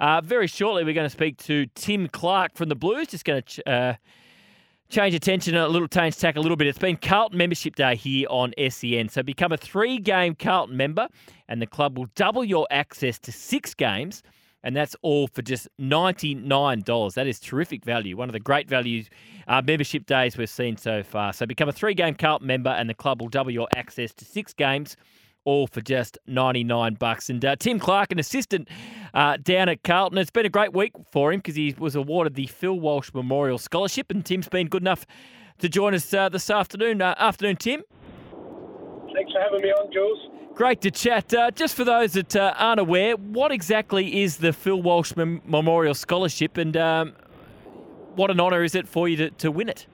Uh, very shortly, we're going to speak to Tim Clark from the Blues. Just going to ch- uh, change attention a little, change tack a little bit. It's been Carlton Membership Day here on SEN. So become a three game Carlton member, and the club will double your access to six games. And that's all for just $99. That is terrific value. One of the great values uh, membership days we've seen so far. So become a three game Carlton member, and the club will double your access to six games all for just 99 bucks. And uh, Tim Clark, an assistant uh, down at Carlton, it's been a great week for him because he was awarded the Phil Walsh Memorial Scholarship, and Tim's been good enough to join us uh, this afternoon. Uh, afternoon, Tim. Thanks for having me on, Jules. Great to chat. Uh, just for those that uh, aren't aware, what exactly is the Phil Walsh Mem- Memorial Scholarship, and um, what an honour is it for you to, to win it?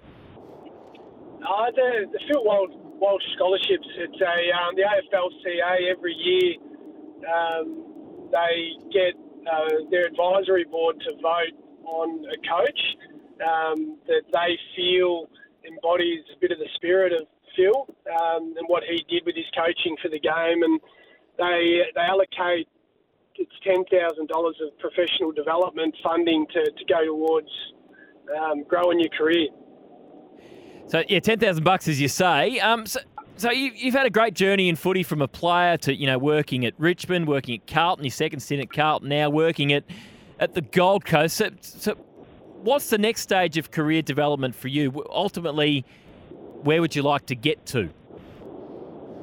Uh, the, the Phil Walsh Walsh scholarships. It's a um, the AFLCA every year. Um, they get uh, their advisory board to vote on a coach um, that they feel embodies a bit of the spirit of Phil um, and what he did with his coaching for the game, and they they allocate it's ten thousand dollars of professional development funding to, to go towards um, growing your career. So yeah, ten thousand bucks, as you say. Um, so, so you, have had a great journey in footy from a player to you know working at Richmond, working at Carlton, your second stint at Carlton, now working at at the Gold Coast. So, so what's the next stage of career development for you? Ultimately, where would you like to get to?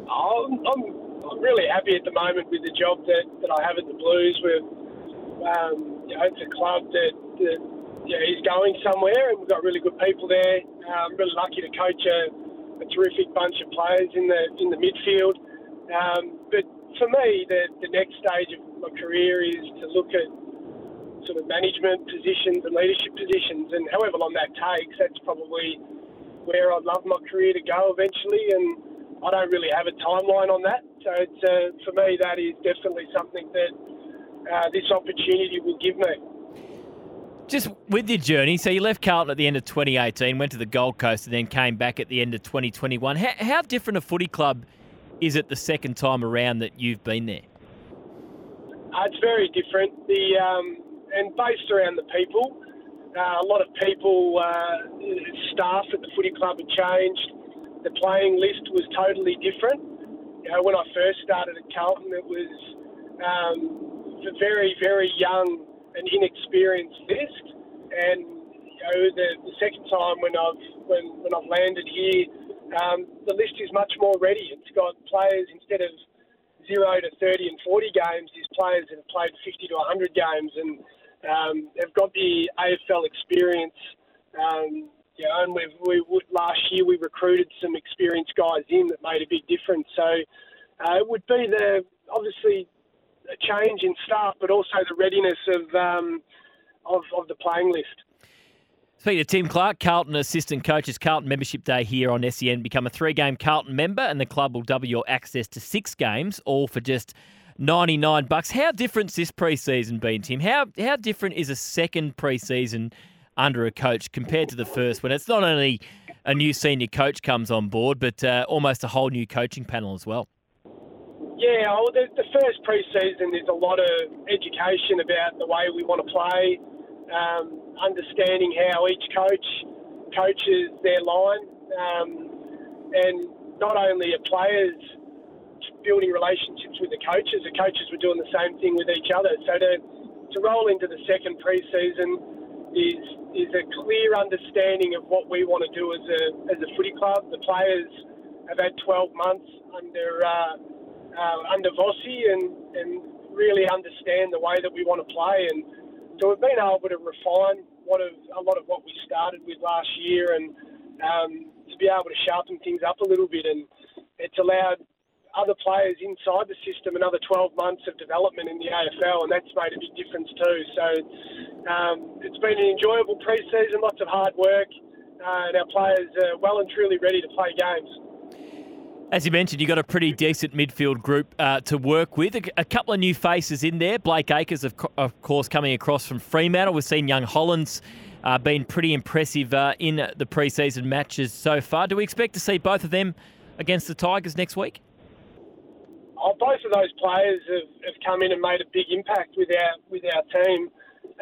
Oh, I'm, I'm really happy at the moment with the job that, that I have at the Blues. With um, you know, it's a club that, that yeah, he's going somewhere, and we've got really good people there. I'm um, really lucky to coach a, a, terrific bunch of players in the in the midfield. Um, but for me, the, the next stage of my career is to look at sort of management positions and leadership positions, and however long that takes, that's probably where I'd love my career to go eventually. And I don't really have a timeline on that. So it's, uh, for me, that is definitely something that uh, this opportunity will give me. Just with your journey, so you left Carlton at the end of 2018, went to the Gold Coast, and then came back at the end of 2021. How, how different a footy club is it the second time around that you've been there? Uh, it's very different. The um, and based around the people, uh, a lot of people, uh, staff at the footy club had changed. The playing list was totally different. You know, when I first started at Carlton, it was um, very, very young an inexperienced list. And you know, the, the second time when I've when, when I've landed here, um, the list is much more ready. It's got players instead of zero to thirty and forty games, these players that have played fifty to hundred games, and um, they've got the AFL experience. Um, you know, and we've, we last year we recruited some experienced guys in that made a big difference. So uh, it would be the obviously change in staff, but also the readiness of um, of, of the playing list. Speaking to Tim Clark, Carlton assistant coaches Carlton membership day here on SEN. Become a three-game Carlton member, and the club will double your access to six games, all for just ninety-nine bucks. How different's this pre-season been, Tim? How how different is a second pre-season under a coach compared to the first, when it's not only a new senior coach comes on board, but uh, almost a whole new coaching panel as well? Yeah, well, the, the first pre-season there's a lot of education about the way we want to play, um, understanding how each coach coaches their line, um, and not only are players building relationships with the coaches, the coaches were doing the same thing with each other. So to to roll into the second pre-season is is a clear understanding of what we want to do as a as a footy club. The players have had 12 months under. Uh, uh, under Vossi and, and really understand the way that we want to play. And so we've been able to refine what of, a lot of what we started with last year and um, to be able to sharpen things up a little bit. And it's allowed other players inside the system another 12 months of development in the AFL, and that's made a big difference too. So um, it's been an enjoyable pre-season, lots of hard work, uh, and our players are well and truly ready to play games. As you mentioned, you've got a pretty decent midfield group uh, to work with. A, a, couple of new faces in there. Blake Acres, of, co- of course, coming across from Fremantle. We've seen young Hollands uh, been pretty impressive uh, in the pre-season matches so far. Do we expect to see both of them against the Tigers next week? Oh, both of those players have, have, come in and made a big impact with our with our team.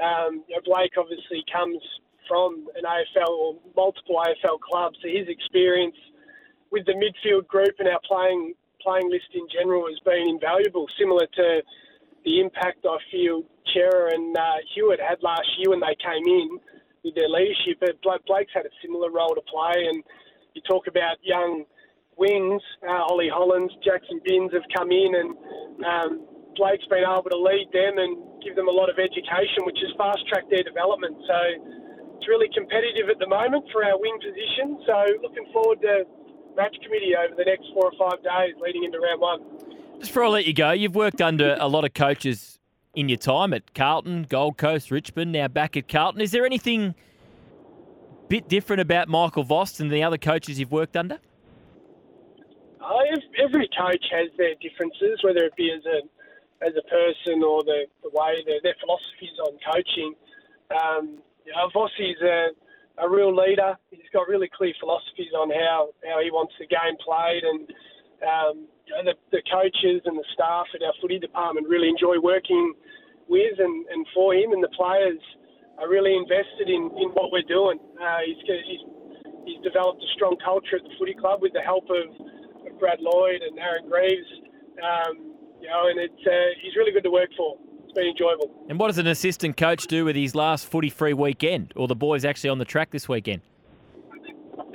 Um, you know, Blake obviously comes from an AFL or multiple AFL clubs, so his experience with the midfield group and our playing playing list in general has been invaluable. Similar to the impact I feel Cerra and uh, Hewett had last year when they came in with their leadership. But Blake's had a similar role to play, and you talk about young wings, uh, Ollie Hollands, Jaxon Binns have come in, and um, Blake's been able to lead them and give them a lot of education, which has fast tracked their development. So it's really competitive at the moment for our wing position. So looking forward to match committee over the next four or five days leading into round one. Just before I let you go, you've worked under a lot of coaches in your time at Carlton, Gold Coast, Richmond, now back at Carlton. Is there anything bit different about Michael Voss than the other coaches you've worked under? Uh, every coach has their differences, whether it be as a as a person or the, the way their, their philosophies on coaching. Um, you know, Vossi's a, a real leader. He's got really clear philosophies on how, how he wants the game played, and um, you know, the, the coaches and the staff at our footy department really enjoy working with and, and for him, and the players are really invested in, in what we're doing. Uh, he's, he's, he's developed a strong culture at the footy club with the help of Brad Lloyd and Aaron Greaves. Um, you know, and it's uh, he's really good to work for. It's been enjoyable. And what does an assistant coach do with his last footy-free weekend, or the boys actually on the track this weekend?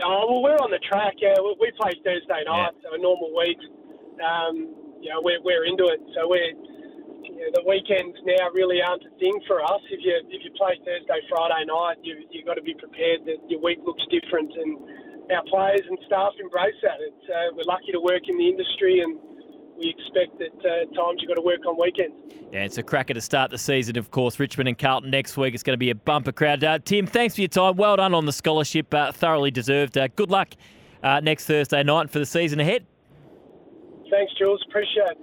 Oh, well, we're on the track. Yeah, we play Thursday night, yeah. so a normal week. Um, you know, we're, we're into it. So we're you know, the weekends now really aren't a thing for us. If you if you play Thursday, Friday night, you you've got to be prepared that your week looks different and our players and staff embrace that. It's, uh, we're lucky to work in the industry and we expect that uh, times you've got to work on weekends. Yeah, it's a cracker to start the season, of course. Richmond and Carlton next week. It's going to be a bumper crowd. Uh, Tim, thanks for your time. Well done on the scholarship. Uh, thoroughly deserved. Uh, good luck uh, next Thursday night for the season ahead. Thanks, Jules. Appreciate it.